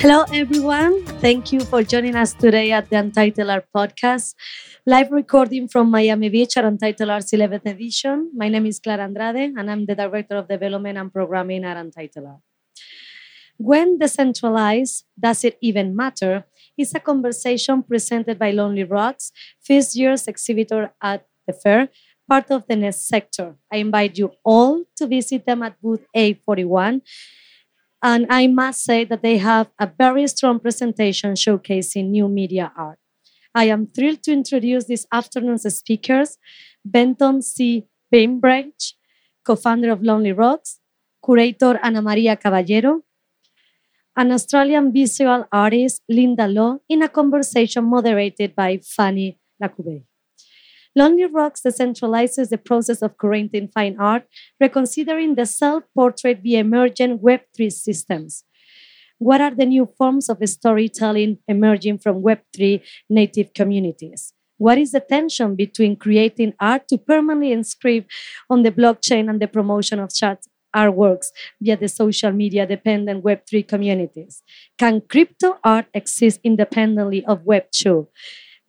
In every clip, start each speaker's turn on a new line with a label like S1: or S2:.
S1: Hello, everyone. Thank you for joining us today at the Untitled Art Podcast, live recording from Miami Beach at Untitled Art's 11th edition. My name is Clara Andrade, and I'm the Director of Development and Programming at Untitled Art. When decentralized, does it even matter? Is a conversation presented by Lonely Rocks, first year's exhibitor at the fair, part of the Nest sector. I invite you all to visit them at booth A41 and I must say that they have a very strong presentation showcasing new media art. I am thrilled to introduce this afternoon's speakers Benton C. Bainbridge, co founder of Lonely Rocks, curator Ana Maria Caballero, and Australian visual artist Linda Loh in a conversation moderated by Fanny Lakoubay. Lonely Rocks decentralizes the process of curating fine art, reconsidering the self portrait via emergent Web3 systems. What are the new forms of storytelling emerging from Web3 native communities? What is the tension between creating art to permanently inscribe on the blockchain and the promotion of such artworks via the social media dependent Web3 communities? Can crypto art exist independently of Web2?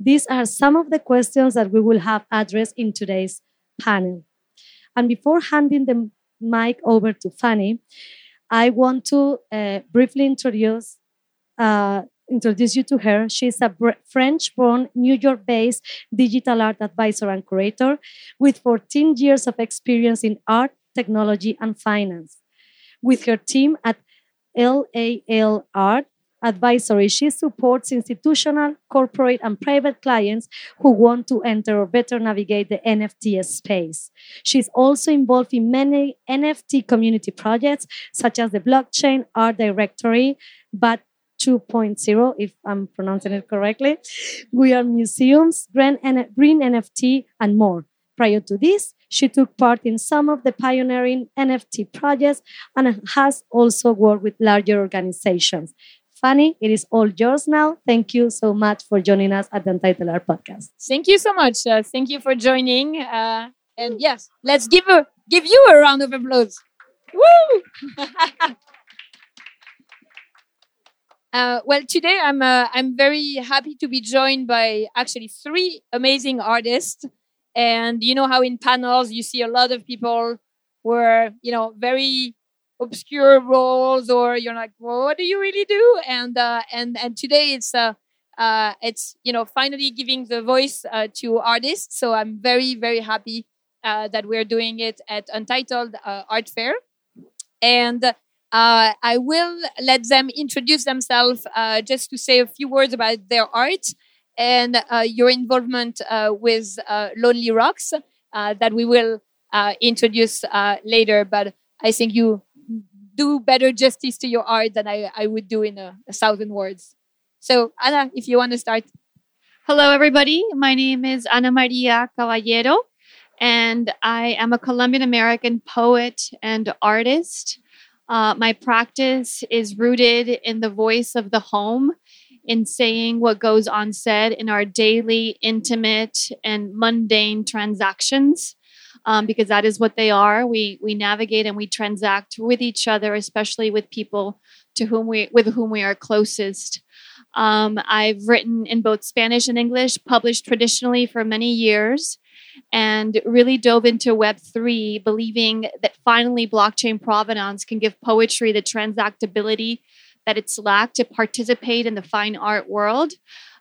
S1: These are some of the questions that we will have addressed in today's panel. And before handing the mic over to Fanny, I want to uh, briefly introduce uh, introduce you to her. She's a French-born, New York-based digital art advisor and curator with 14 years of experience in art, technology, and finance. With her team at LAL Art, advisory, she supports institutional, corporate, and private clients who want to enter or better navigate the NFT space. She's also involved in many NFT community projects, such as the Blockchain Art Directory, but 2.0, if I'm pronouncing it correctly. We are museums, green NFT, and more. Prior to this, she took part in some of the pioneering NFT projects and has also worked with larger organizations. Fanny, it is all yours now. Thank you so much for joining us at the Untitled Art Podcast.
S2: Thank you so much. Uh, thank you for joining. Uh, and yes, let's give a give you a round of applause. Woo! uh, well, today I'm uh, I'm very happy to be joined by actually three amazing artists. And you know how in panels you see a lot of people who are you know very obscure roles or you're like well, what do you really do? And uh, and and today it's uh, uh, it's you know finally giving the voice uh, to artists. So i'm very very happy uh, that we're doing it at untitled uh, art fair. And uh, i will let them introduce themselves uh, just to say a few words about their art and uh, your involvement uh, with uh, lonely rocks uh, that we will uh, introduce uh, later. But i think you do better justice to your art than I, I would do in a, a thousand words. So, Ana, if you want to start.
S3: Hello, everybody. My name is Ana Maria Caballero, and I am a Colombian American poet and artist. Uh, my practice is rooted in the voice of the home, in saying what goes unsaid in our daily, intimate, and mundane transactions um, because that is what they are. We we navigate and we transact with each other, especially with people to whom we with whom we are closest. Um, I've written in both Spanish and English, published traditionally for many years, and really dove into Web3, believing that finally blockchain provenance can give poetry the transactability that it's lacked to participate in the fine art world.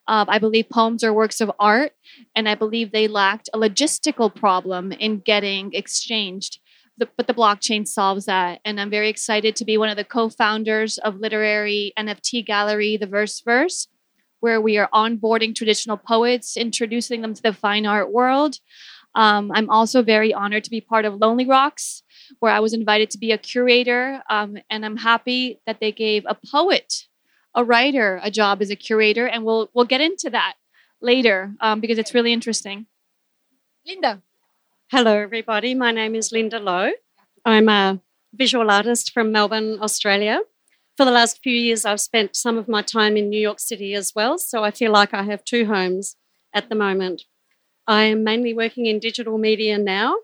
S3: Uh, I believe poems are works of art, and I believe they lacked a logistical problem in getting exchanged. The, but the blockchain solves that. And I'm very excited to be one of the co founders of literary NFT gallery, The Verse Verse, where we are onboarding traditional poets, introducing them to the fine art world. Um, I'm also very honored to be part of Lonely Rocks, where I was invited to be a curator. Um, and I'm happy that they gave a poet a writer a job as a curator, and we'll we'll get into that later um, because it's really interesting.
S2: Linda.
S4: Hello, everybody. My name is Linda Loh. I'm a visual artist from Melbourne, Australia. For the last few years, I've spent some of my time in New York City as well, so I feel like I have two homes at the moment. I am mainly working in digital media now,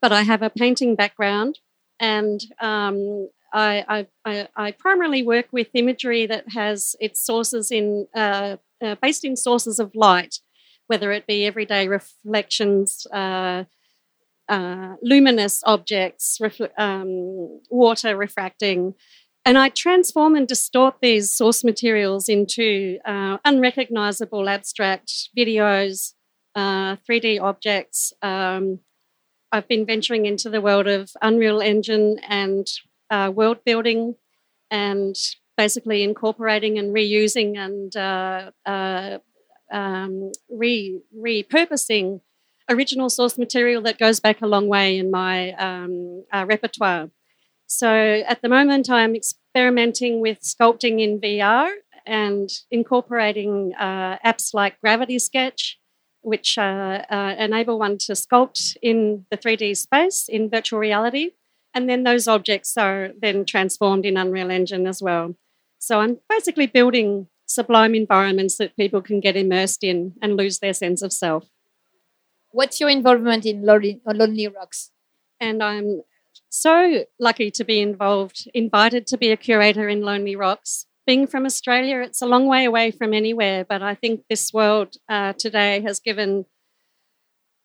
S4: but I have a painting background and um, I, I, I, primarily work with imagery that has its sources in uh, uh, based in sources of light, whether it be everyday reflections, uh, uh luminous objects, refl- um, water refracting, and I transform and distort these source materials into uh, unrecognizable abstract videos, 3D uh, objects. Um, I've been venturing into the world of Unreal Engine and uh, world building and basically incorporating and reusing and uh, uh, um, re- repurposing original source material that goes back a long way in my um, uh, repertoire. So at the moment, I'm experimenting with sculpting in VR and incorporating uh, apps like Gravity Sketch which uh, uh, enable one to sculpt in the 3D space in virtual reality. And then those objects are then transformed in Unreal Engine as well. So I'm basically building sublime environments that people can get immersed in and lose their sense of self.
S2: What's your involvement in Lonely, Lonely Rocks?
S4: And I'm so lucky to be involved, invited to be a curator in Lonely Rocks being from Australia, it's a long way away from anywhere, but I think this world uh, today has given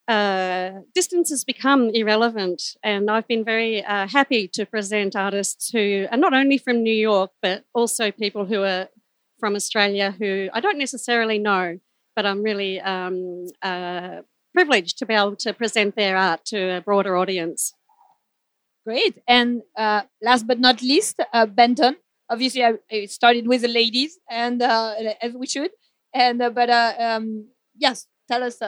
S4: uh, distance has become irrelevant. And I've been very uh, happy to present artists who are not only from New York, but also people who are from Australia who I don't necessarily know, but I'm really um, uh, privileged to be able to present their art to a broader audience.
S2: Great. And uh, last but not least, uh, Benton obviously I, I, started with the ladies and uh, as we should and but um, yes tell us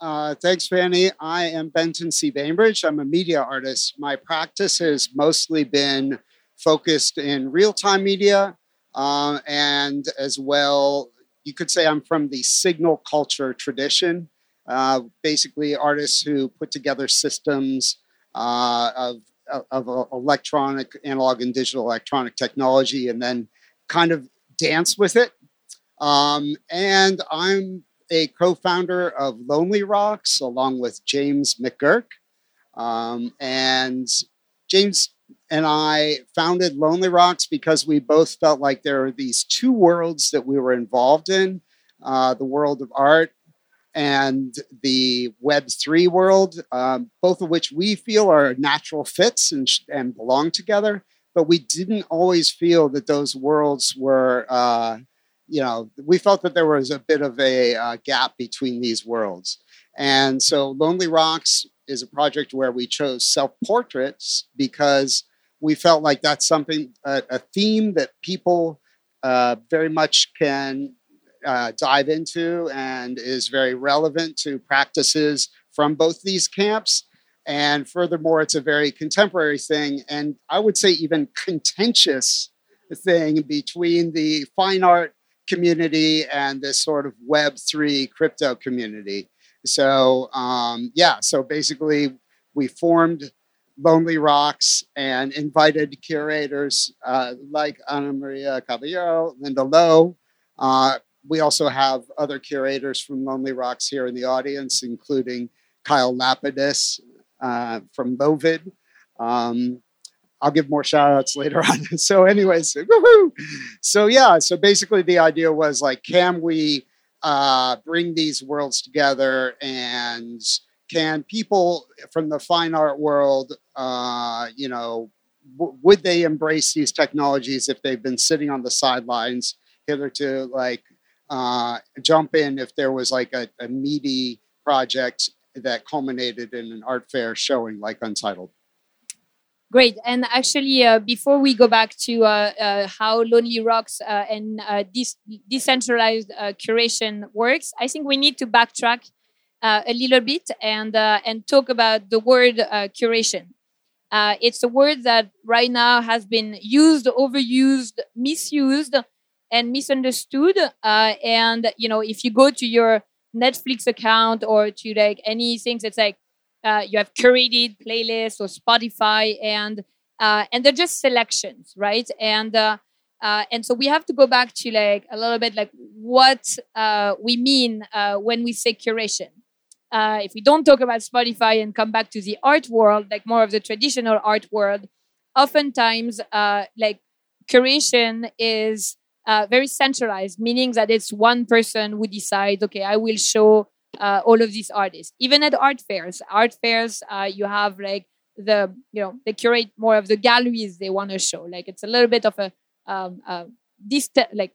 S2: uh.
S5: thanks fanny i am benton c bainbridge i'm a media artist my practice has mostly been focused in real-time media uh, and as well you could say i'm from the signal culture tradition uh, basically artists who put together systems uh, of of electronic, analog, and digital electronic technology, and then kind of dance with it. Um, and I'm a co-founder of Lonely Rocks along with James McGurk. Um, and James and I founded Lonely Rocks because we both felt like there are these two worlds that we were involved in uh, the world of art and the Web3 world, um, both of which we feel are natural fits and, and belong together. But we didn't always feel that those worlds were, uh, you know, we felt that there was a bit of a uh, gap between these worlds. And so Lonely Rocks is a project where we chose self portraits because we felt like that's something, a, a theme that people uh, very much can uh, dive into and is very relevant to practices from both these camps. And furthermore, it's a very contemporary thing, and I would say even contentious thing between the fine art community and this sort of Web3 crypto community. So, um, yeah, so basically, we formed Lonely Rocks and invited curators uh, like Ana Maria Caballero, Linda Loh, uh, we also have other curators from Lonely Rocks here in the audience, including Kyle Lapidus uh, from Lovid. Um, I'll give more shout outs later on. so, anyways, woohoo! So, yeah, so basically the idea was like, can we uh, bring these worlds together and can people from the fine art world, uh, you know, w- would they embrace these technologies if they've been sitting on the sidelines hitherto, like uh, jump in if there was like a, a meaty project that culminated in an art fair showing like Untitled.
S2: Great. And actually, uh, before we go back to uh, uh, how Lonely Rocks uh, and uh, this decentralized curation works, I think we need to backtrack a little bit and and talk about the word curation. it's a word that right now has been used, overused, misused and misunderstood. And you know, if you go to your Netflix account or to like any things, it's like uh, you have curated playlists or Spotify, and uh, and they're just selections, right? And uh, uh, and so we have to go back to like a little bit like what uh, we mean when we say curation. If we don't talk about Spotify and come back to the art world, like more of the traditional art world, oftentimes like curation is very centralized, meaning that it's one person who decides, okay, I will show uh, all of these artists. Even at art fairs, art fairs, uh, you have like the, you know, they curate more of the galleries they want to show. Like it's a little bit of a, um, uh, this like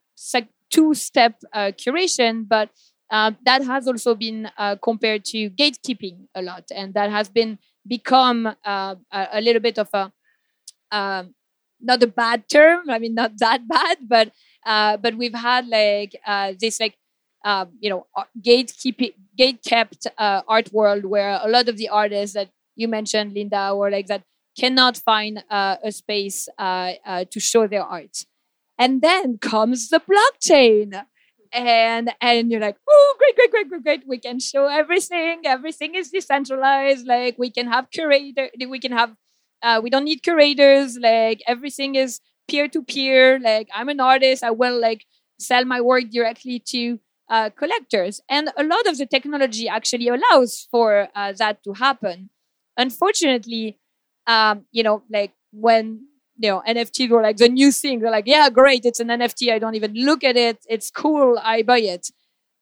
S2: two-step uh, curation, but uh, that has also been uh, compared to gatekeeping a lot, and that has been become uh, a, a, little bit of a um, not a bad term. I mean, not that bad, but uh, but we've had like uh, this like um, you know uh, gatekeeping gate kept uh, art world where a lot of the artists that you mentioned, Linda, or like that cannot find uh, a space to show their art. And then comes the blockchain. And and you're like, oh, great, great, great, great, great. We can show everything. Everything is decentralized. Like we can have curator, we can have uh, we don't need curators. Like everything is peer to peer. Like I'm an artist. I will like sell my work directly to uh, collectors. And a lot of the technology actually allows for uh, that to happen. Unfortunately, um, you know, like when you know nfts were like the new thing they're like yeah great it's an nft i don't even look at it it's cool i buy it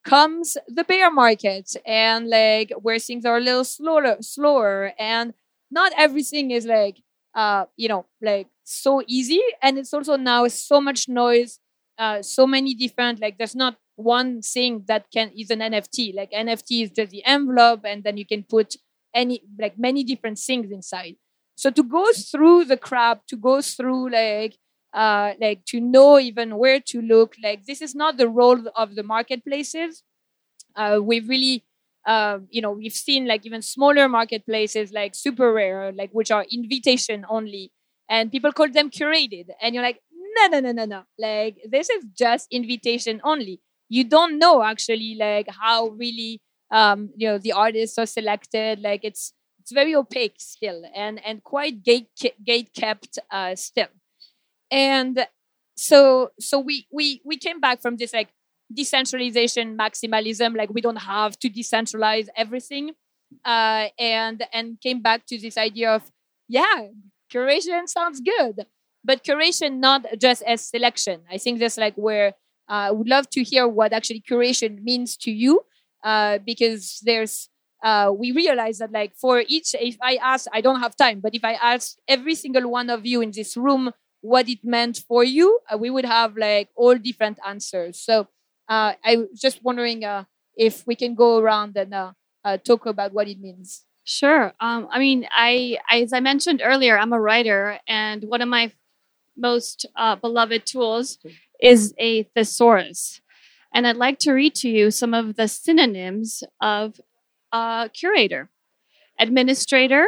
S2: comes the bear market and like where things are a little slower slower and not everything is like uh you know like so easy and it's also now so much noise uh so many different like there's not one thing that can is an nft like nft is just the envelope and then you can put any like many different things inside. So to go through the crap, to go through like uh, like to know even where to look, like this is not the role of the marketplaces. Uh, we've really uh, you know we've seen like even smaller marketplaces like SuperRare like which are invitation only and people call them curated and you're like no no no no no. Like this is just invitation only you don't know actually like how really um you know the artists are selected like it's it's very opaque still and and quite gate gate kept uh, still. And so so we we we came back from this like decentralization maximalism like we don't have to decentralize everything uh, and and came back to this idea of yeah curation sounds good but curation not just as selection. I think that's like where i would love to hear what actually curation means to you uh, because there's uh, we realize that like for each if i ask i don't have time but if i ask every single one of you in this room what it meant for you uh, we would have like all different answers. So uh, i was just wondering uh, if we can go around and uh, uh, talk about what it means.
S3: Sure. Um, i mean I, as i mentioned earlier i'm a writer and one of my most beloved tools is a thesaurus and I'd like to read to you some of the synonyms of uh, curator, administrator,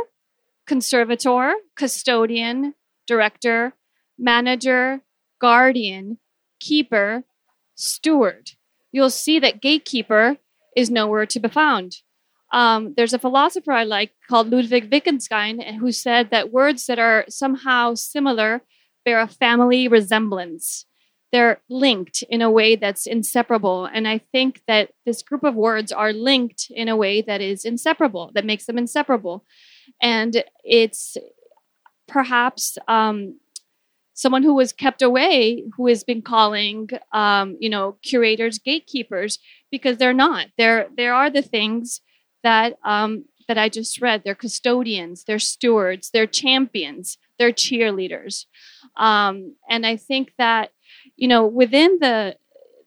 S3: conservator, custodian, director, manager, guardian, keeper, steward. You'll see that gatekeeper is nowhere to be found. Um, there's a philosopher I like called Ludwig Wittgenstein who said that words that are somehow similar bear a family resemblance they're linked in a way that's inseparable. And I think that this group of words are linked in a way that is inseparable, that makes them inseparable. And it's perhaps um, someone who was kept away who has been calling um, you know curators gatekeepers because they're not there are the things that um, that i just read they're custodians they're stewards they're champions they're cheerleaders um, and i think that you know, within the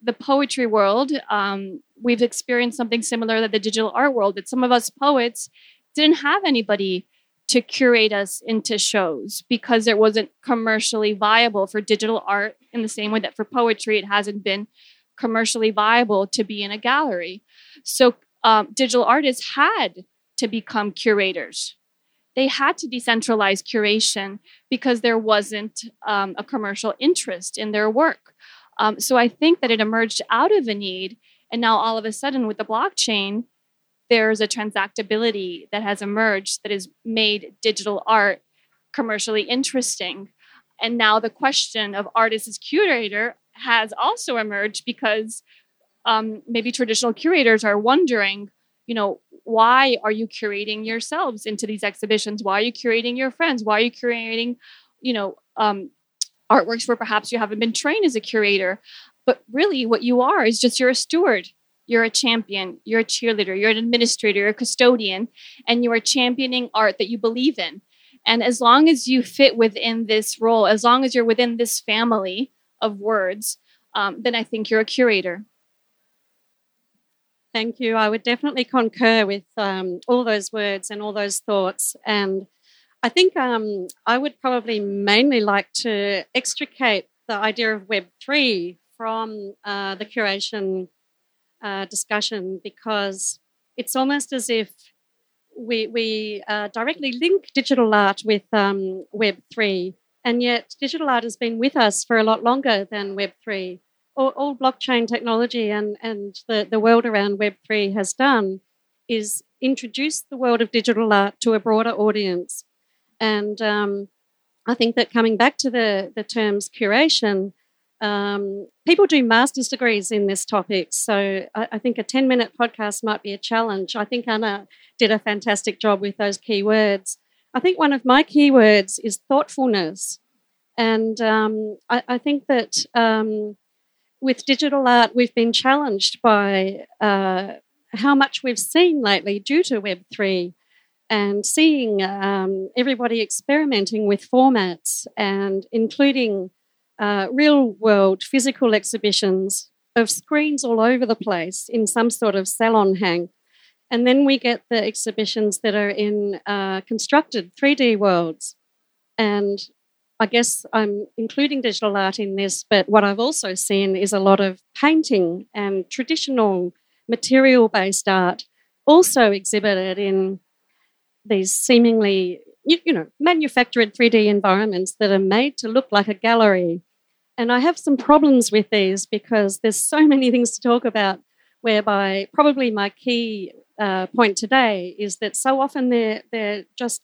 S3: the poetry world, um, we've experienced something similar to the digital art world. That some of us poets didn't have anybody to curate us into shows because it wasn't commercially viable for digital art in the same way that for poetry it hasn't been commercially viable to be in a gallery. So um, digital artists had to become curators they had to decentralize curation because there wasn't um, a commercial interest in their work. Um, so I think that it emerged out of a need. And now all of a sudden, with the blockchain, there's a transactability that has emerged that has made digital art commercially interesting. And now the question of artist as curator has also emerged because um, maybe traditional curators are wondering, you know, why are you curating yourselves into these exhibitions? Why are you curating your friends? Why are you curating, you know, um, artworks where perhaps you haven't been trained as a curator. But really, what you are is just you're a steward. You're a champion. You're a cheerleader. You're an administrator. You're a custodian, and you are championing art that you believe in. And as long as you fit within this role, as long as you're within this family of words, um, then I think you're a curator.
S4: Thank you. I would definitely concur with um, all those words and all those thoughts. And I think um, I would probably mainly like to extricate the idea of Web3 from uh, the curation uh, discussion because it's almost as if we, we uh, directly link digital art with um, Web3, and yet digital art has been with us for a lot longer than Web3. All, all blockchain technology and, and the, the world around Web3 has done is introduce the world of digital art to a broader audience. And um, I think that coming back to the, the terms curation, um, people do master's degrees in this topic. So I, I, think a 10 minute podcast might be a challenge. I think Ana did a fantastic job with those keywords. I think one of my keywords is thoughtfulness. And um, I, I, think that um, with digital art, we've been challenged by uh, how much we've seen lately due to Web3 and seeing um, everybody experimenting with formats and including uh, real world physical exhibitions of screens all over the place in some sort of salon hang. And then we get the exhibitions that are in uh, constructed 3D worlds. And I guess I'm including digital art in this, but what I've also seen is a lot of painting and traditional material based art also exhibited in these seemingly you, you, know manufactured 3D environments that are made to look like a gallery. And I have some problems with these because there's so many things to talk about. Whereby probably my key uh, point today is that so often they're they're just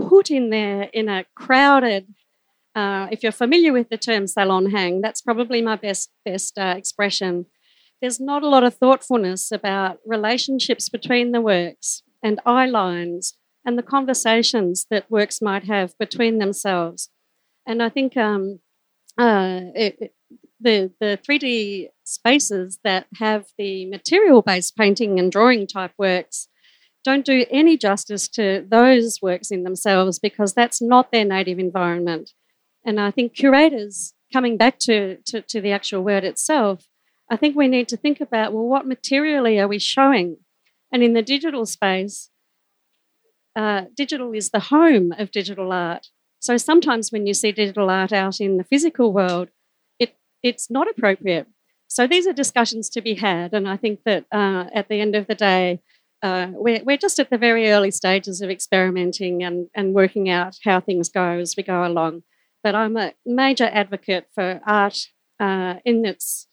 S4: put in there in a crowded. Uh, if you're familiar with the term salon hang, that's probably my best best uh, expression. There's not a lot of thoughtfulness about relationships between the works and eye lines and the conversations that works might have between themselves. And I think um, uh, it, the the 3D spaces that have the material based painting and drawing type works don't do any justice to those works in themselves because that's not their native environment. And I think curators, coming back to, to, to the actual word itself, I think we need to think about well, what materially are we showing? And in the digital space, uh, digital is the home of digital art. So sometimes when you see digital art out in the physical world, it, it's not appropriate. So these are discussions to be had. And I think that uh, at the end of the day, uh, we're, we're just at the very early stages of experimenting and, and working out how things go as we go along. But I'm a major advocate for art uh, in its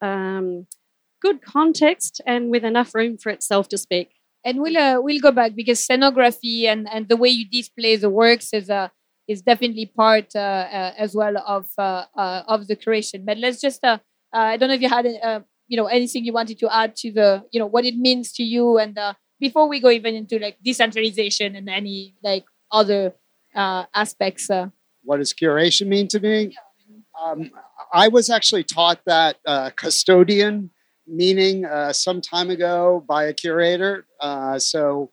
S4: um, good context and with enough room for itself to speak
S2: and we'll uh, we'll go back because scenography and, and the way you display the works is uh, is definitely part uh, uh as well of uh, of the creation. But let's just I don't know if you had you know anything you wanted to add to the you know what it means to you and before we go even into like decentralization and any like other aspects.
S5: What does curation mean to me? Um, I was actually taught that custodian meaning uh, some time ago by a curator. Uh, so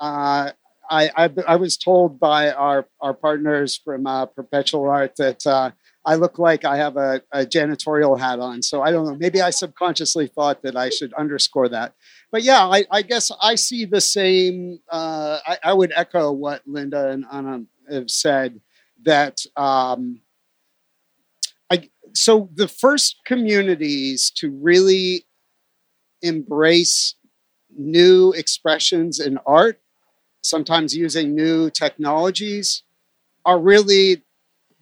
S5: uh, I, I, I, was told by our, our partners from uh, Perpetual Art that uh, I look like I have a, a, janitorial hat on. So I don't know. Maybe I subconsciously thought that I should underscore that. But yeah, I, I guess I see the same. Uh, I, I, would echo what Linda and Ana have said that. Um, so the first communities to really embrace new expressions in art, sometimes using new technologies, are really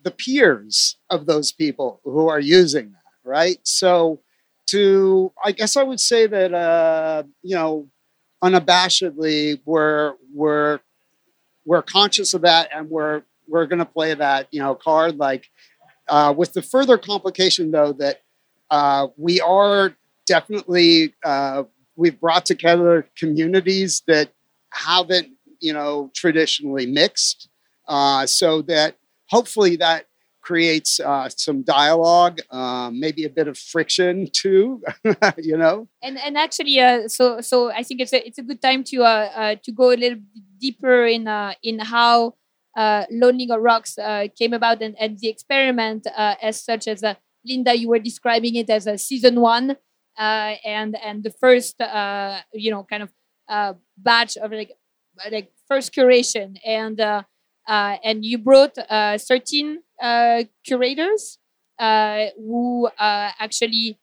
S5: the peers of those people who are using that, right? So, to I guess I would say that uh, you know, unabashedly, we're we're we're conscious of that, and we're we're going to play that you know card. Like uh, with the further complication, though, that uh, we are definitely uh, we've brought together communities that haven't you know traditionally mixed uh, so that hopefully that creates uh, some dialogue, um, maybe a bit of friction too. you know.
S2: And and actually, uh, so so I think it's a it's a good time to uh, uh to go a little deeper in uh, in how uh, Lonely Rocks uh, came about and, and the experiment uh, as such as uh, Linda, you were describing it as a season one uh, and and the first uh, you know kind of uh, batch of like like first curation. And and you brought uh, 13 uh, curators who actually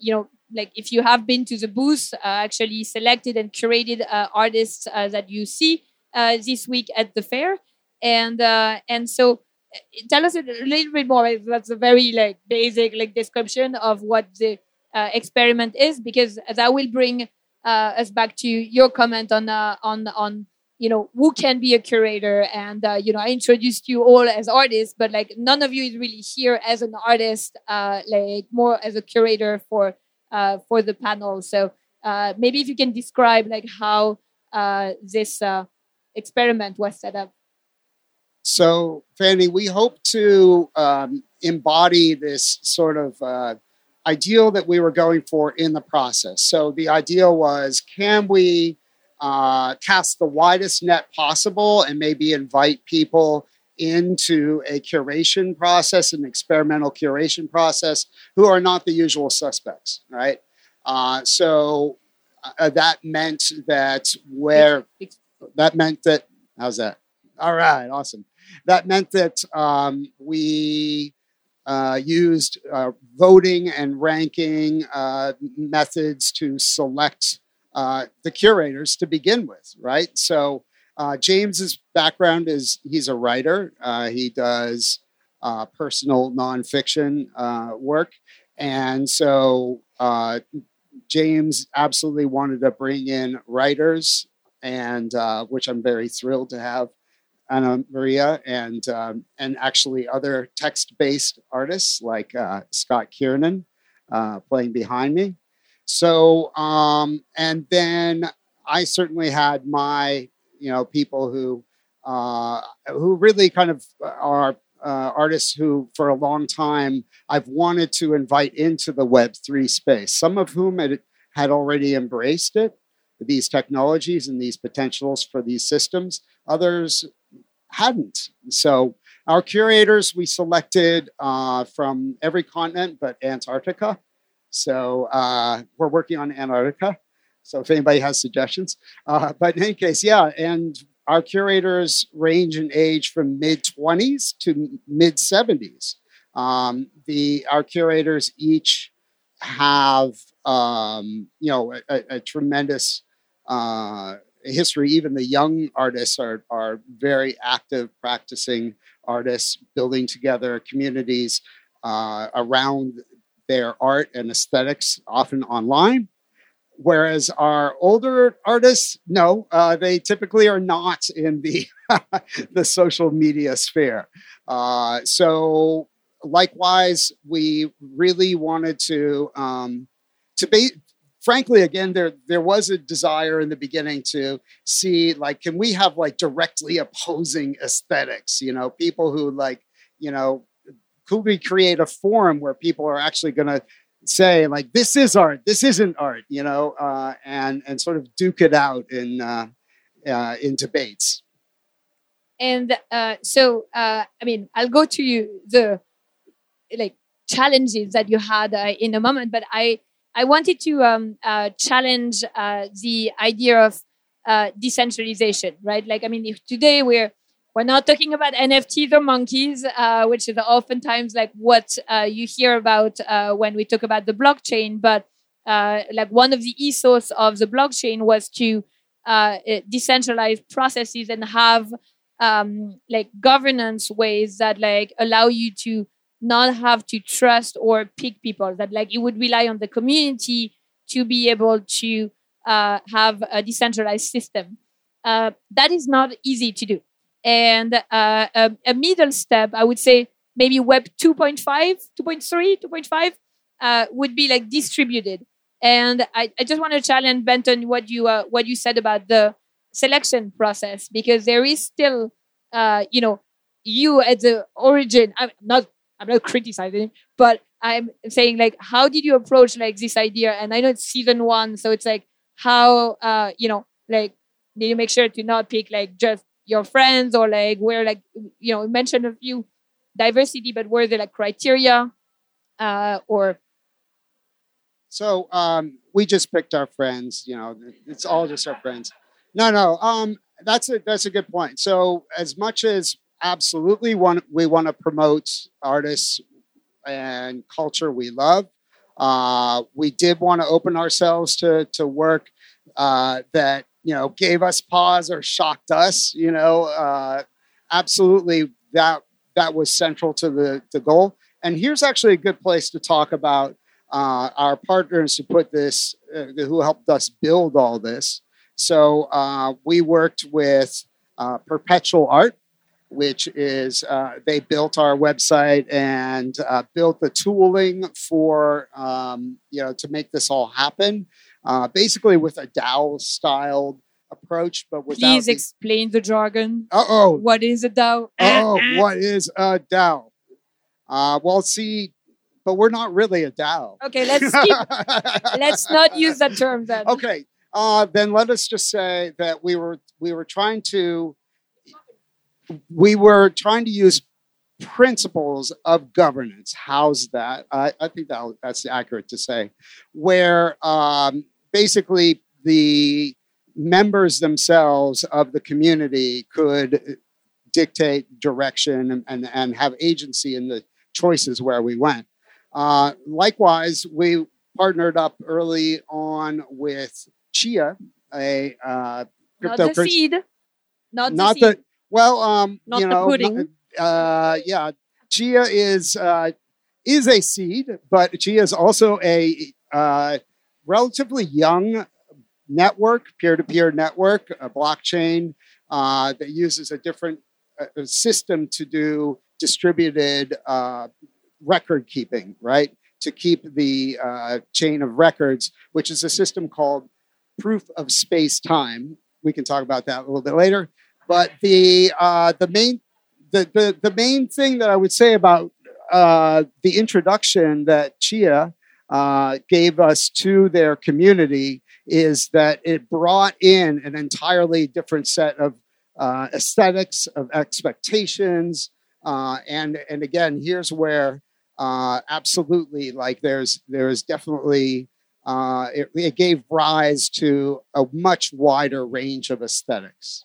S2: you know like if you have been to the booth actually selected and curated artists that you see this week at the fair and uh, and so uh, tell us a little bit more that's a very like basic like description of what the uh, experiment is because that will bring uh, us back to your comment on uh, on on you know who can be a curator and uh, you know i introduced you all as artists but like none of you is really here as an artist uh, like more as a curator for uh, for the panel. So uh, maybe if you can describe like how uh, this uh, experiment was set up
S5: So, Fanny, we hope to um, embody this sort of uh, ideal that we were going for in the process. So, the ideal was can we uh, cast the widest net possible and maybe invite people into a curation process, an experimental curation process, who are not the usual suspects, right? Uh, so, uh, that meant that where that meant that how's that all right awesome that meant that um, we uh, used uh, voting and ranking uh, methods to select uh, the curators to begin with right? So uh, james's background is he's a writer. Uh, he does personal nonfiction work. And so james absolutely wanted to bring in writers and which I'm very thrilled to have Ana Maria and um, and actually other text-based artists like uh, Scott Kiernan uh, playing behind me. So um, and then I certainly had my you know people who uh, who really kind of are uh, artists who for a long time I've wanted to invite into the Web three space. Some of whom had, had already embraced it these technologies and these potentials for these systems. Others hadn't. So our curators we selected uh, from every continent but Antarctica. So uh, we're working on Antarctica. So if anybody has suggestions, uh, but in any case, yeah, and our curators range in age from mid 20s to mid 70s. Um, the our curators each have um, you know a, a, tremendous uh, history. Even the young artists are are very active, practicing artists, building together communities uh, around their art and aesthetics, often online. Whereas our older artists, no, uh, they typically are not in the the social media sphere. Uh, so, likewise, we really wanted to um, to be frankly, again, there there was a desire in the beginning to see like, can we have like directly opposing aesthetics? You know, people who like, you know, could we create a forum where people are actually going to say like, this is art, this isn't art, you know, uh, and and sort of duke it out in uh, uh, in debates.
S2: and uh, so uh, i mean i'll go to you the like challenges that you had uh, in a moment but i i wanted to um, uh, challenge uh, the idea of uh, decentralization right? Like i mean if today we're we're not talking about nfts or monkeys uh, which is oftentimes like what uh, you hear about uh, when we talk about the blockchain but like one of the ethos of the blockchain was to eh, decentralize processes and have um, like governance ways that like allow you to not have to trust or pick people that like it would rely on the community to be able to uh, have a decentralized system uh, that is not easy to do and uh, a, a middle step i would say maybe web 2.5 2.3 2.5 uh, would be like distributed and i, I just want to challenge benton what you uh, what you said about the selection process because there is still uh, you know you at the origin. I'm not. I'm not criticizing, but I'm saying like, how did you approach like this idea? And I know it's season one, so it's like how uh you know like did you make sure to not pick like just your friends or like where like you know you mentioned a few diversity, but were there like criteria uh or
S5: So um, we just picked our friends. You know, it's all just our friends. No, no. Um, that's a that's a good point. So as much as absolutely want we want to promote artists and culture we love, uh, we did want to open ourselves to to work uh, that you know gave us pause or shocked us. You know, uh, absolutely that that was central to the the goal. And here's actually a good place to talk about uh, our partners who put this, uh, who helped us build all this. So uh, we worked with Perpetual Art, which is uh, they built our website and uh, built the tooling for um, you know to make this all happen. Uh, basically, with a DAO styled approach, but without.
S2: please explain the jargon?
S5: Uh-oh.
S2: What is a DAO?
S5: Oh, what is a DAO? Uh, well, see, but we're not really a DAO.
S2: Okay, let's skip. let's not use that term then.
S5: okay, uh, then let us just say that we were we were trying to we were trying to use principles of governance. How's that? I, I think that that's accurate to say, where um, basically the members themselves of the community could dictate direction and, and, and have agency in the choices where we went. Uh, likewise, we partnered up early on with Chia, a uh,
S2: Not the seed. Not,
S5: Not
S2: seed.
S5: the well, um,
S4: Not
S5: you
S4: the
S5: know,
S4: pudding.
S5: Uh, yeah, Chia is uh, is a seed, but Chia is also a uh, relatively young network, peer-to-peer network, a blockchain uh, that uses a different uh, system to do distributed uh, record keeping, right? To keep the uh, chain of records, which is a system called proof of space time. We can talk about that a little bit later. But the uh, the main the, the the main thing that I would say about uh, the introduction that Chia uh, gave us to their community is that it brought in an entirely different set of uh, aesthetics, of expectations, uh, and and again, here's where uh, absolutely like there's there's definitely uh, it, it gave rise to a much wider range of aesthetics.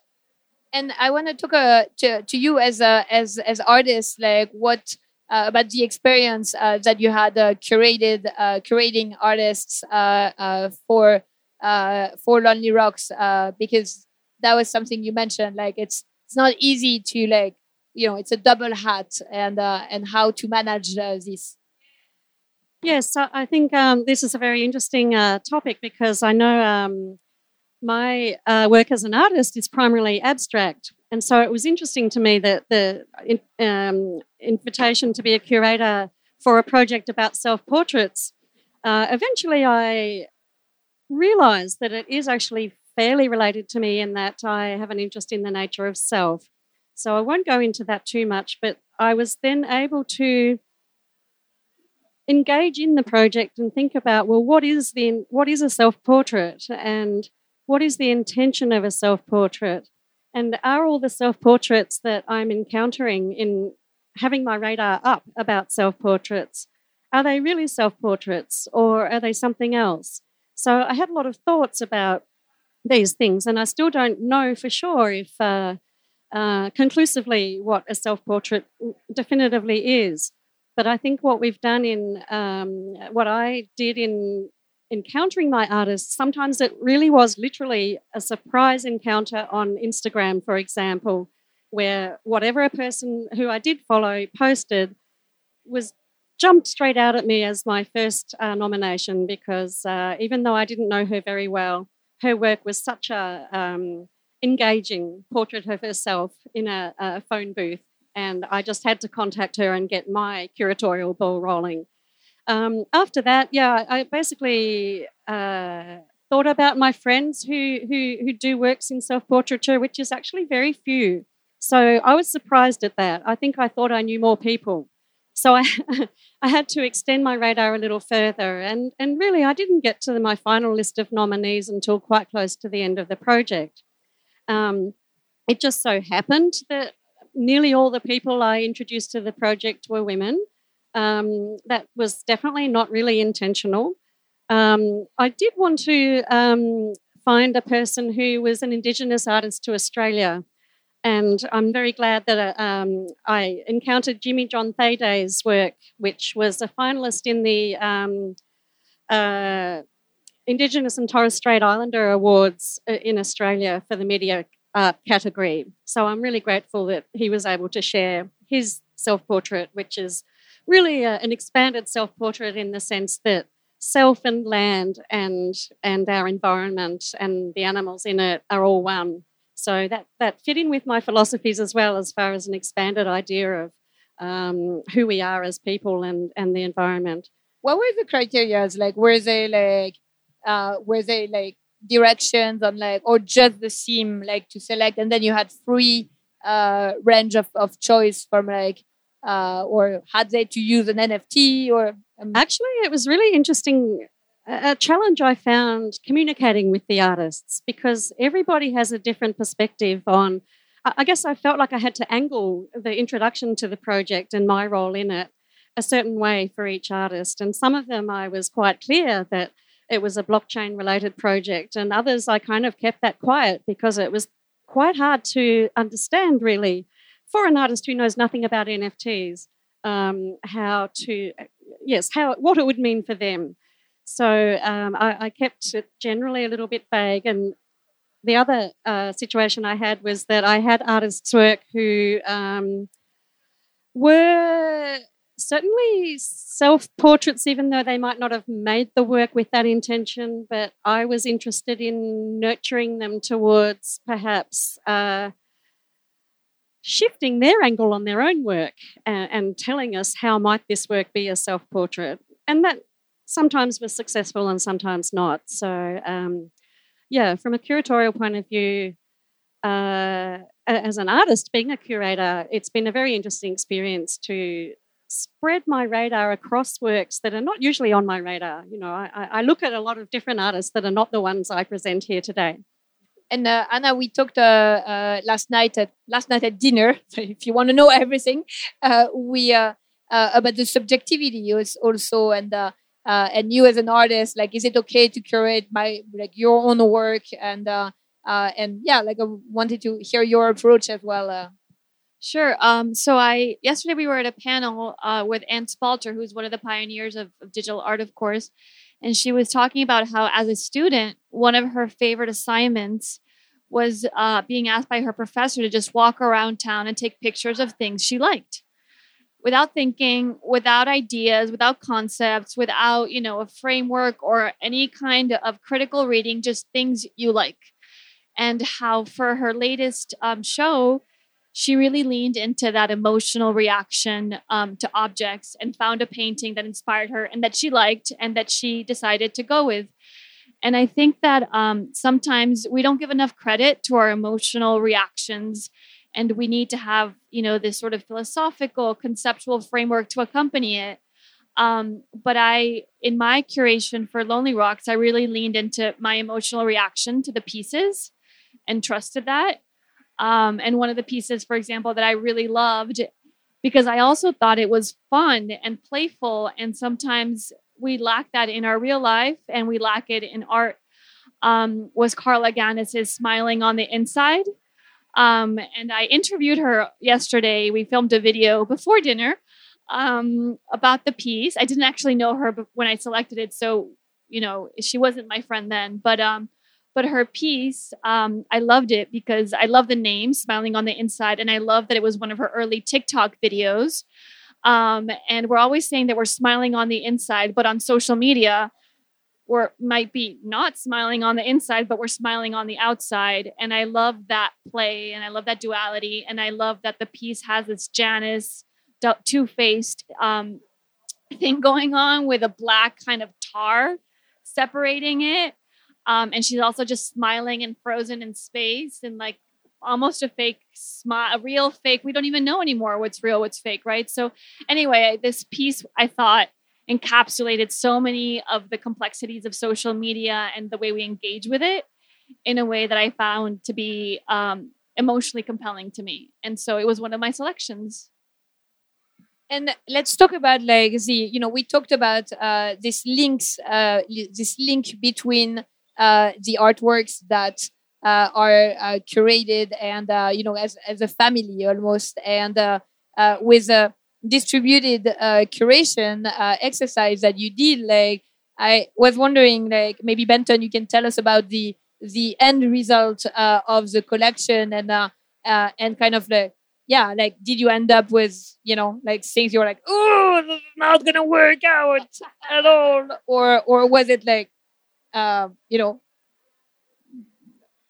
S2: And I want to talk uh, to to you as a as as artists, like what uh, about the experience uh, that you had uh, curated uh, curating artists uh, for for Lonely Rocks, because that was something you mentioned. Like it's it's not easy to like you know it's a double hat and and how to manage this.
S4: Yes, I think um, this is a very interesting topic because I know um, my uh, work as an artist is primarily abstract. And so it was interesting to me that the um, invitation to be a curator for a project about self portraits, uh, eventually I realized that it is actually fairly related to me in that I have an interest in the nature of self. So I won't go into that too much, but I was then able to engage in the project and think about well what is the what is a self-portrait and what is the intention of a self-portrait? And are all the self-portraits that i'm encountering in having my radar up about self-portraits are they really self-portraits or are they something else? So i had a lot of thoughts about these things and i still don't know for sure if uh, uh, conclusively what a self-portrait definitively is. But I think what we've done in um, what I did in encountering my artists, sometimes it really was literally a surprise encounter on Instagram, for example, where whatever a person who I did follow posted was jumped straight out at me as my first uh, nomination because uh, even though I didn't know her very well, her work was such a um, engaging portrait of herself in a, a phone booth and I just had to contact her and get my curatorial ball rolling. Um, after that, yeah, I basically uh, thought about my friends who, who who do works in self portraiture, which is actually very few. So I was surprised at that. I think I thought I knew more people. So I, I had to extend my radar a little further. And, and really, I didn't get to my final list of nominees until quite close to the end of the project. Um, it just so happened that nearly all the people I introduced to the project were women. Um, that was definitely not really intentional. Um, I did want to um, find a person who was an Indigenous artist to Australia. And I'm very glad that uh, um, I encountered Jimmy John Thaiday's work, which was a finalist in the um, uh, Indigenous and Torres Strait Islander Awards uh, in Australia for the media art category. So I'm really grateful that he was able to share his self portrait, which is really a, an expanded self portrait in the sense that self and land and and our environment and the animals in it are all one. So that that fit in with my philosophies as well, as far as an expanded idea of um, who we are as people and and the environment.
S2: What were the criteria? Like, were they like, uh, were they like directions on like, or just the theme like to select, and then you had free uh, range of, of choice from like uh, or had they to use an NFT or
S4: um... actually it was really interesting a challenge I found communicating with the artists because everybody has a different perspective on I guess I felt like I had to angle the introduction to the project and my role in it a certain way for each artist. And some of them I was quite clear that it was a blockchain related project and others I kind of kept that quiet because it was quite hard to understand really for an artist who knows nothing about NFTs, um, how to, yes, how what it would mean for them. So um, I, I, kept it generally a little bit vague. And the other uh, situation I had was that I had artists work who um, were certainly self portraits, even though they might not have made the work with that intention. But I was interested in nurturing them towards perhaps. Uh, shifting their angle on their own work and, and telling us how might this work be a self-portrait. And that sometimes was successful and sometimes not. So um, yeah from a curatorial point of view uh, as an artist being a curator it's been a very interesting experience to spread my radar across works that are not usually on my radar. You know I, I look at a lot of different artists that are not the ones i present here today
S2: and uh, Ana, we talked uh, uh, last night at last night at dinner. If you want to know everything, uh, we uh, uh, about the subjectivity also, and and you as an artist, like, is it okay to curate my like your own work? And and yeah, like I wanted to hear your approach as well.
S3: Sure. Um, so I yesterday we were at a panel with Anne Spalter, who's one of the pioneers of, of digital art, of course, and she was talking about how as a student one of her favorite assignments was uh, being asked by her professor to just walk around town and take pictures of things she liked. Without thinking without ideas without concepts without you know a framework or any kind of critical reading just things you like. And how for her latest um, show she really leaned into that emotional reaction um, to objects and found a painting that inspired her and that she liked and that she decided to go with and I think that um, sometimes we don't give enough credit to our emotional reactions. And we need to have, you know, this sort of philosophical, conceptual framework to accompany it. Um, but I, in my curation for Lonely Rocks, I really leaned into my emotional reaction to the pieces and trusted that. Um, and one of the pieces, for example, that I really loved because I also thought it was fun and playful and sometimes we lack that in our real life and we lack it in art um, was Carla Gannis's Smiling on the Inside. Um, and I interviewed her yesterday. We filmed a video before dinner um, about the piece. I didn't actually know her when I selected it, so you know she wasn't my friend then. But um, but her piece, um, I loved it because I love the name "Smiling on the Inside," and I love that it was one of her early TikTok videos. Um, and we're always saying that we're smiling on the inside, but on social media, we might be not smiling on the inside, but we're smiling on the outside. And I love that play and I love that duality. And I love that the piece has this Janus two faced um, thing going on with a black kind of tar separating it. Um, and she's also just smiling and frozen in space and like almost a fake smile, a real fake. We don't even know anymore what's real, what's fake, right? So, anyway, this piece I thought encapsulated so many of the complexities of social media and the way we engage with it in a way that I found to be um, emotionally compelling to me. And so it was one of my selections.
S2: And let's talk about like the, you know, we talked about uh, this links, uh, this link between uh, the artworks that uh, are uh, curated and uh, you know as as a family almost, and uh, uh, with a distributed uh, curation exercise that you did. Like I was wondering, like maybe Benton, you can tell us about the the end result of the collection and and kind of like yeah like did you end up with you know like things you're like oh this is not gonna work out at all or or was it like you know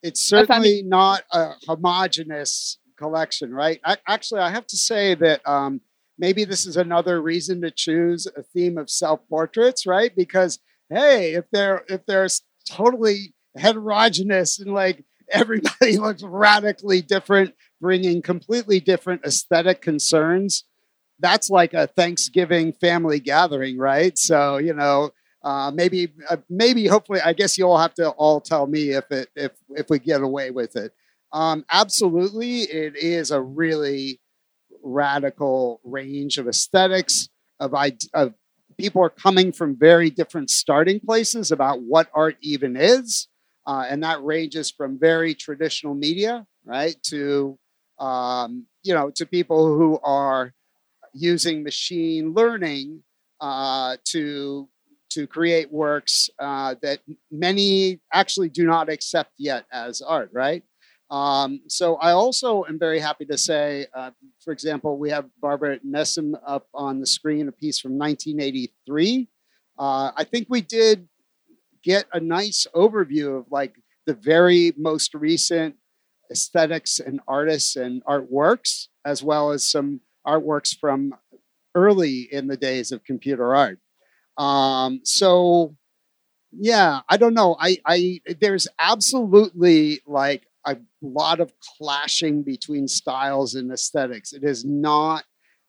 S5: it's certainly not a homogenous collection right I, actually i have to say that um, maybe this is another reason to choose a theme of self-portraits right because hey if they're if they're totally heterogeneous and like everybody looks radically different, bringing completely different aesthetic concerns. That's like a Thanksgiving family gathering, right? So you know, uh, maybe, uh, maybe, hopefully, I guess you'll have to all tell me if it if if we get away with it. Um, absolutely, it is a really radical range of aesthetics of, of people are coming from very different starting places about what art even is uh, and that ranges from very traditional media, right, to um, you know, to people who are using machine learning uh, to to create works uh, that many actually do not accept yet as art, right? Um, so I also am very happy to say, uh, for example, we have Barbara Nessim up on the screen, a piece from 1983. Uh, I think we did get a nice overview of like the very most recent aesthetics and artists and artworks, as well as some artworks from early in the days of computer art. Um, so, yeah, I don't know. I, I there's absolutely like a lot of clashing between styles and aesthetics. It is not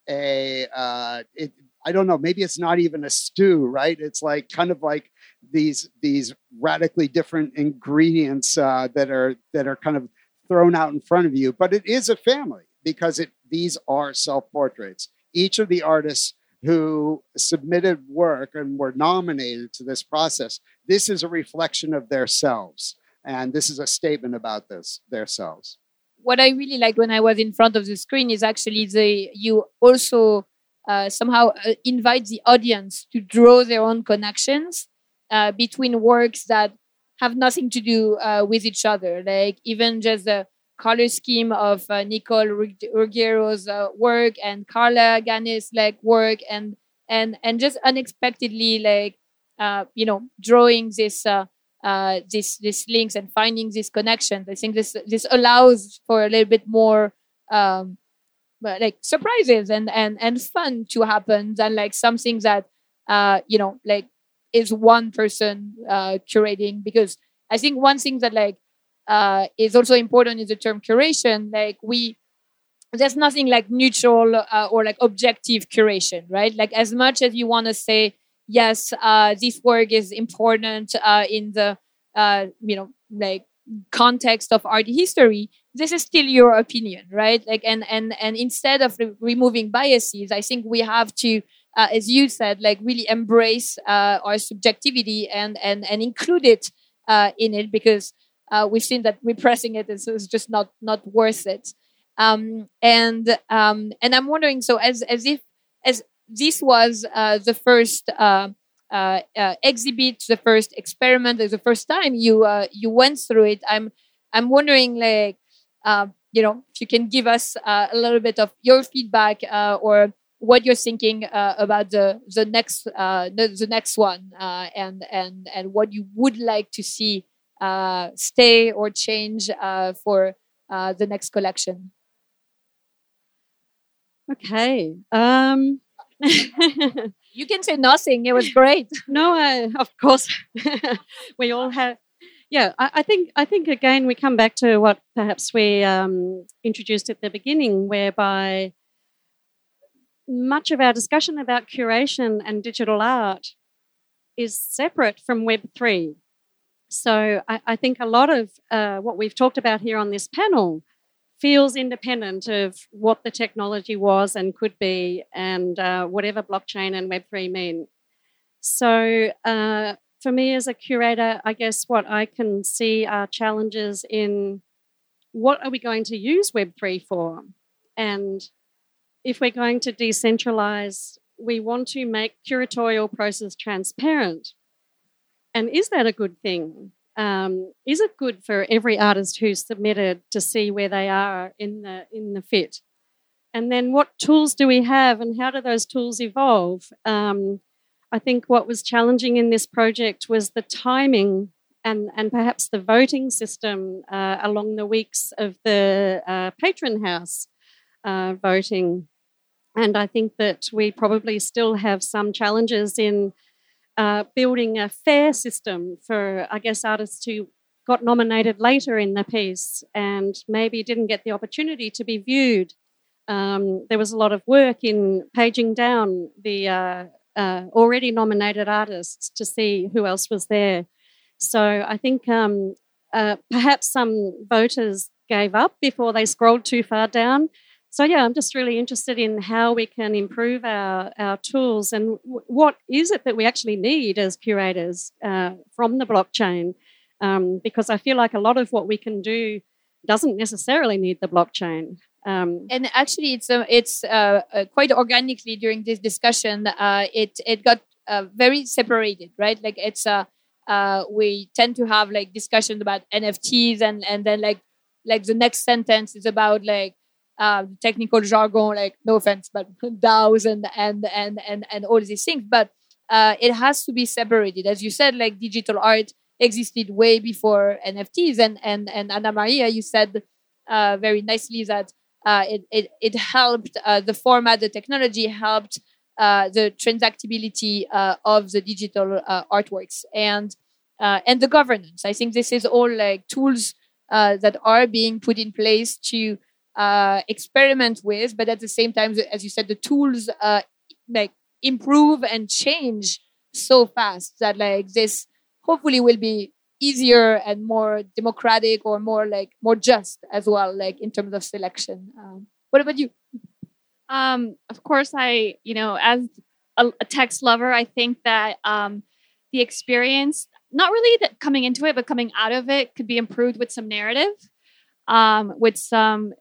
S5: a uh, it, I don't know. Maybe it's not even a stew, right? It's like kind of like these these radically different ingredients uh, that are that are kind of thrown out in front of you. But it is a family because it these are self portraits. Each of the artists who submitted work and were nominated to this process, this is a reflection of their selves, and this is a statement about this their selves.
S2: What I really liked when I was in front of the screen is actually the you also uh, somehow uh, invite the audience to draw their own connections uh, between works that have nothing to do uh, with each other. Like even just the color scheme of uh, Nicole Ruggiero's uh, work and Carla Gannis' like work, and and and just unexpectedly like uh, you know drawing this. Uh, uh, this this links and finding these connections. I think this this allows for a little bit more um, like surprises and and and fun to happen than like something that uh you know like is one person uh, curating because I think one thing that like uh, is also important is the term curation. Like we, there's nothing like neutral uh, or like objective curation, right? Like as much as you want to say yes, uh, this work is important uh, in the uh, you know like context of art history, this is still your opinion, right? Like and and and instead of re- removing biases, I think we have to uh, as you said, like really embrace our subjectivity and and and include it in it because uh, we've seen that repressing it is, is just not not worth it. Um, and um, and I'm wondering, so as as if as this was uh, the first uh, exhibit, the first experiment, the first time you you went through it, I'm I'm wondering like. you know, if you can give us a little bit of your feedback or what you're thinking uh, about the the next uh, the, the next one uh, and and and what you would like to see uh, stay or change uh, for uh, the next collection.
S4: Okay. Um.
S2: you can say nothing. It was great.
S4: no, of course, we all have yeah, I, I, think I think again we come back to what perhaps we um, introduced at the beginning, whereby much of our discussion about curation and digital art is separate from Web three. So I, I, think a lot of uh, what we've talked about here on this panel feels independent of what the technology was and could be, and uh, whatever blockchain and Web three mean. So uh, for me as a curator, I guess what I can see are challenges in what are we going to use Web3 for? And if we're going to decentralize, we want to make curatorial process transparent. And is that a good thing? Um, is it good for every artist who's submitted to see where they are in the in the fit? And then what tools do we have, and how do those tools evolve? Um, I think what was challenging in this project was the timing and, and perhaps the voting system uh, along the weeks of the uh, patron house uh, voting. And I think that we probably still have some challenges in uh, building a fair system for, I guess, artists who got nominated later in the piece and maybe didn't get the opportunity to be viewed. Um, there was a lot of work in paging down the uh, uh, already nominated artists to see who else was there. So I think um, uh, perhaps some voters gave up before they scrolled too far down. So yeah, I'm just really interested in how we can improve our, our tools and w- what is it that we actually need as curators uh, from the blockchain, um, because I feel like a lot of what we can do doesn't necessarily need the blockchain.
S2: Um, and actually, it's uh, it's uh, uh, quite organically during this discussion. It it got very separated, right? Like it's we tend to have like discussions about NFTs, and and then like like the next sentence is about like technical jargon, like no offense, but DAOs and and and and and all these things. But it has to be separated, as you said. Like digital art existed way before NFTs, and and and Ana Maria, you said very nicely that uh, it, it, it helped uh, the format, the technology helped uh, the transactability uh, of the digital uh, artworks and uh, and the governance. I think this is all like tools that are being put in place to experiment with, but at the same time, as you said, the tools like improve and change so fast that like this hopefully will be easier and more democratic or more like more just as well like in terms of selection. Um, what about you?
S3: Um, of course i you know as a, a text lover i think that um, the experience not really that coming into it but coming out of it could be improved with some narrative um, with some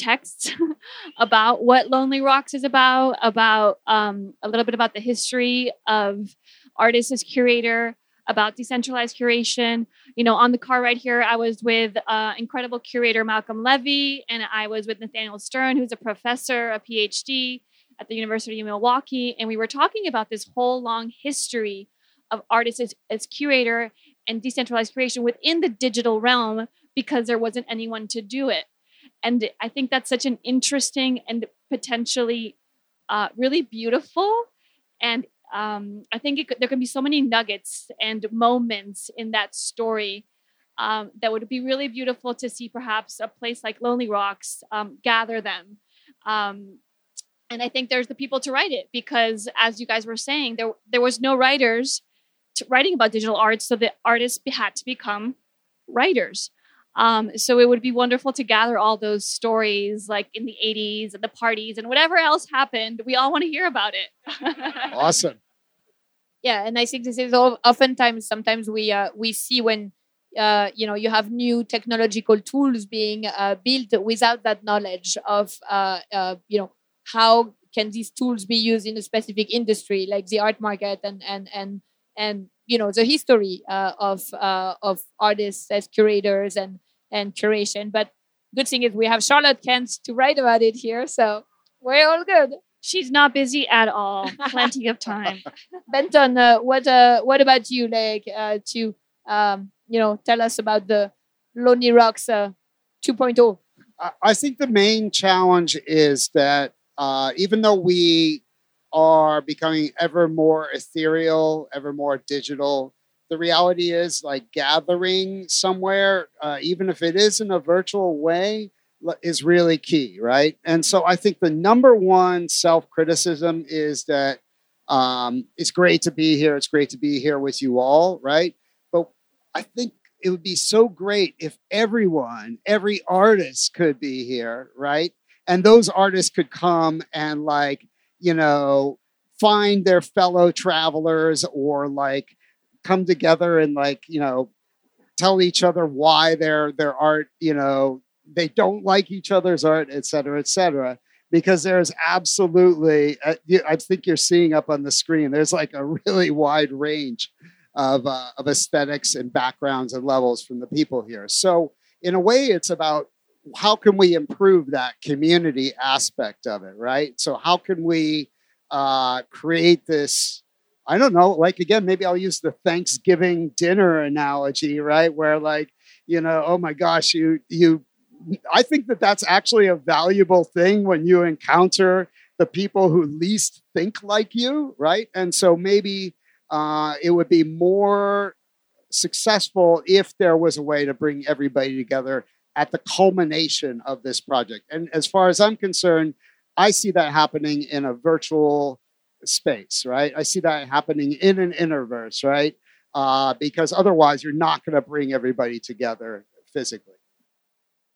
S3: text about what lonely rocks is about about um, a little bit about the history of artists as curator about decentralized curation. You know, on the car right here, I was with uh, incredible curator Malcolm Levy, and I was with Nathaniel Stern, who's a professor, a PhD at the University of Milwaukee, and we were talking about this whole long history of artists as, as curator and decentralized creation within the digital realm because there wasn't anyone to do it. And I think that's such an interesting and potentially uh, really beautiful and um, I think could, there can be so many nuggets and moments in that story um, that would be really beautiful to see perhaps a place like Lonely Rocks um, gather them. Um, and I think there's the people to write it because, as you guys were saying, there there was no writers writing about digital art, so the artists had to become writers. Um, so it would be wonderful to gather all those stories, like in the 80s and the parties and whatever else happened. We all want to hear about it.
S5: awesome.
S2: Yeah, and I think this is all, oftentimes sometimes we uh, we see when uh, you know you have new technological tools being uh, built without that knowledge of uh, uh, you know how can these tools be used in a specific industry like the art market and and and and you know the history uh, of uh, of artists as curators and and curation. But good thing is we have Charlotte Kent to write about it here, so we're all good.
S3: She's not busy at all. Plenty of time.
S2: Benton, uh, what uh, what about you? Like uh, to um, you know tell us about the Lonely Rocks uh, 2.0.
S5: I think the main challenge is that uh, even though we are becoming ever more ethereal, ever more digital. the reality is like gathering somewhere, uh, even if it is in a virtual way, is really key, right? And so I think the number one self criticism is that um, it's great to be here. It's great to be here with you all, right? But I think it would be so great if everyone, every artist could be here, right? And those artists could come and, like, you know, find their fellow travelers or like come together and like you know tell each other why their their art you know they don't like each other's art et cetera et cetera. Because there's absolutely uh, i think you're seeing up on the screen there's like a really wide range of uh, of aesthetics and backgrounds and levels from the people here. So in a way it's about how can we improve that community aspect of it right so how can we uh, create this I don't know, like again, maybe I'll use the Thanksgiving dinner analogy, right? Where like, you know, oh my gosh, you you I think that that's actually a valuable thing when you encounter the people who least think like you, right? And so maybe uh, it would be more successful if there was a way to bring everybody together at the culmination of this project. And as far as I'm concerned, I see that happening in a virtual space, right? I see that happening in an interverse, right? Uh, because otherwise, you're not going to bring everybody together physically.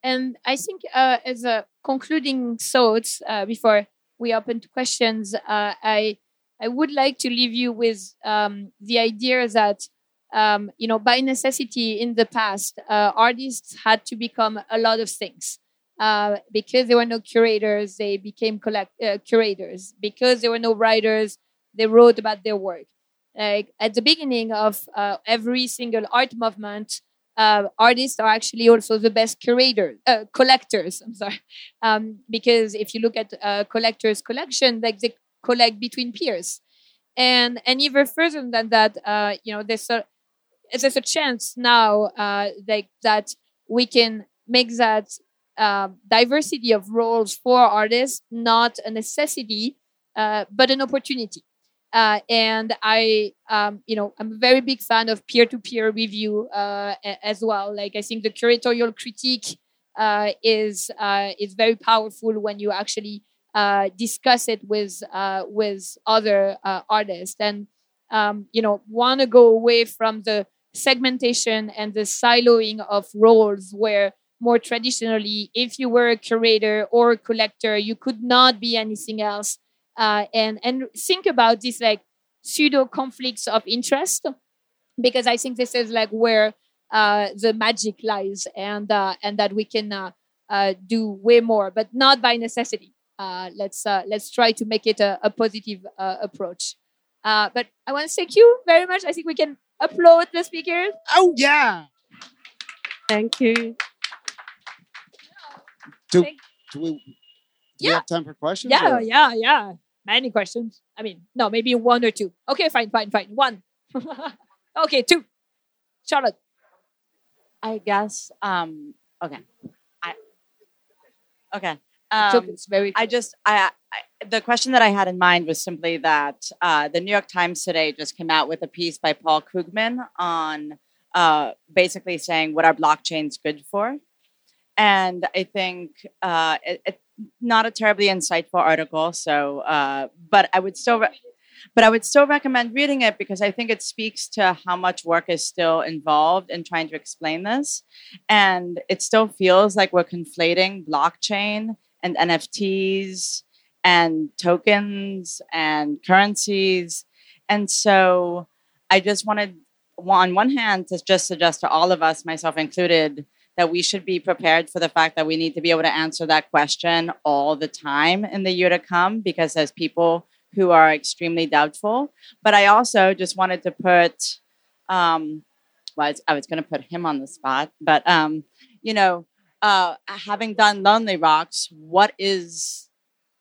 S2: And I think, uh, as a concluding thoughts uh, before we open to questions, uh, I I would like to leave you with um, the idea that um, you know, by necessity, in the past, uh, artists had to become a lot of things. Uh, because there were no curators, they became collect uh, curators. Because there were no writers, they wrote about their work. Like at the beginning of uh, every single art movement, uh, artists are actually also the best curators, uh, collectors. I'm sorry, um, because if you look at collectors' collection, like they collect between peers, and and even further than that, you know, there's a there's a chance now, like that we can make that uh, diversity of roles for artists not a necessity, uh, but an opportunity. Uh, and I, um, you know, I'm a very big fan of peer-to-peer review uh, as well. Like I think the curatorial critique uh, is is very powerful when you actually discuss it with with other artists and um, you know want to go away from the segmentation and the siloing of roles where more traditionally, if you were a curator or a collector, you could not be anything else. Uh, and and think about these like pseudo conflicts of interest, because I think this is like where uh, the magic lies, and uh, and that we can uh, uh, do way more, but not by necessity. Uh, let's let's try to make it a, a positive approach. but I want to thank you very much. I think we can applaud the speakers.
S5: Oh yeah.
S4: Thank you.
S5: Do, do we, do yeah. we have time for questions?
S2: Yeah, or? yeah, yeah. Many questions. I mean, no, maybe one or two. Okay, fine, fine, fine. One. okay, two. Charlotte.
S6: I guess. Um. Okay. I. Okay. Um,
S2: it's very.
S6: I just. I, I. The question that I had in mind was simply that uh, the New York Times today just came out with a piece by Paul Krugman on uh, basically saying what are blockchains good for and I think uh, it, it, not a terribly insightful article. So, uh, but I would still, re- but I would still recommend reading it because I think it speaks to how much work is still involved in trying to explain this, and it still feels like we're conflating blockchain and NFTs and tokens and currencies, and so I just wanted, on one hand, to just suggest to all of us, myself included that we should be prepared for the fact that we need to be able to answer that question all the time in the year to come because as people who are extremely doubtful. But i also just wanted to put um well i was going to put him on the spot but um you know uh having done lonely rocks what is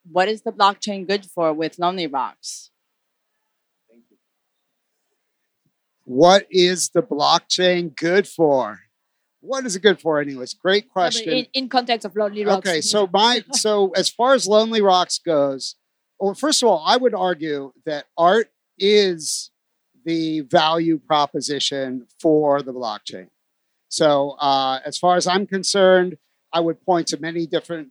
S6: what is the blockchain good for with lonely rocks?
S5: What is the blockchain good for? What is it good for anyways? Great question.
S2: in, in context of lonely rocks
S5: okay so my so as far as lonely rocks goes well first of all i would argue that art is the value proposition for the blockchain. So, uh, as far as I'm concerned, I would point to many different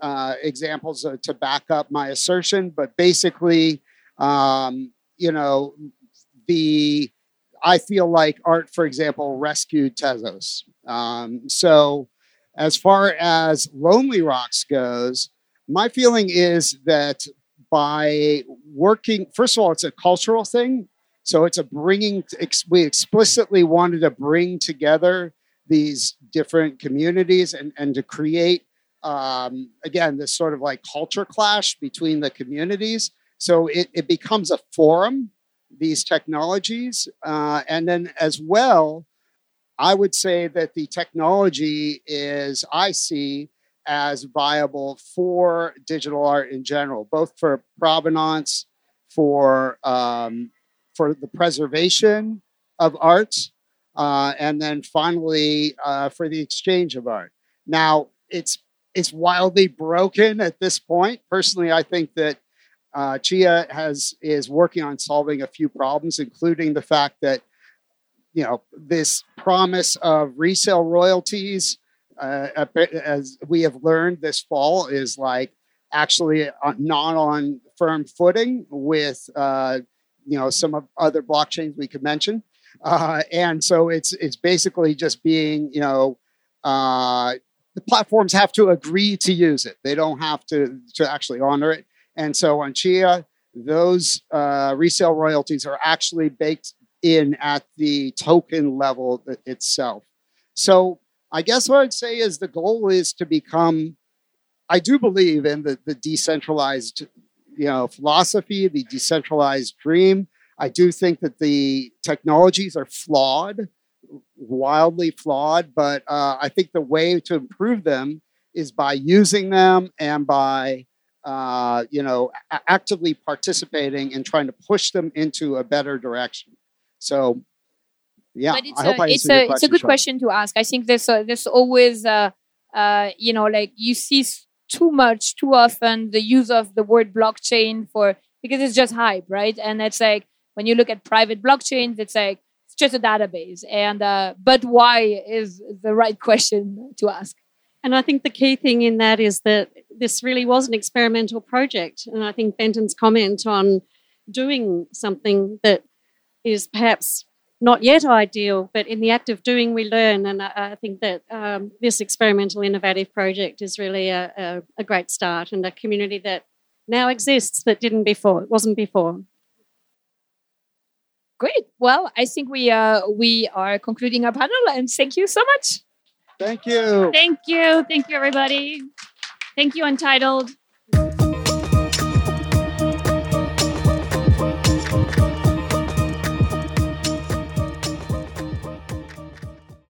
S5: uh, examples to back up my assertion, but basically, um, you know, the I feel like art, for example, rescued Tezos. Um, so, as far as Lonely Rocks goes, my feeling is that by working, first of all, it's a cultural thing. So it's a bringing, we explicitly wanted to bring together these different communities and, and to create, um, again, this sort of like culture clash between the communities. So it, it becomes a forum, these technologies. Uh, and then as well, I would say that the technology is, I see, as viable for digital art in general, both for provenance, for um, for the preservation of art, uh, and then finally uh, for the exchange of art. Now it's it's wildly broken at this point. Personally, I think that uh, Chia has is working on solving a few problems, including the fact that you know this promise of resale royalties uh, as we have learned this fall, is like actually not on firm footing with uh, you know some of other blockchains we could mention, uh, and so it's it's basically just being you know uh, the platforms have to agree to use it; they don't have to to actually honor it. And so on Chia, those uh, resale royalties are actually baked in at the token level itself. So I guess what I'd say is the goal is to become. I do believe in the, the decentralized, you know, philosophy, the decentralized dream. I do think that the technologies are flawed, wildly flawed, but uh, I think the way to improve them is by using them and by uh, you know actively participating and trying to push them into a better direction. So yeah,
S2: but it's I a, it's a it's a good question to ask. I think there's a, there's always uh, uh, you know like you see too much too often the use of the word blockchain for because it's just hype, right? And it's like when you look at private blockchains, it's like it's just a database. And uh, but why is the right question to ask?
S4: And I think the key thing in that is that this really was an experimental project. And I think Benton's comment on doing something that is perhaps not yet ideal, but in the act of doing, we learn. And I, I think that um, this experimental innovative project is really a, a, a, great start and a community that now exists that didn't before. It wasn't before.
S2: Great. Well, I think we uh, we are concluding our panel, and thank you so much.
S5: Thank you.
S3: Thank you. Thank you, everybody. Thank you, Untitled.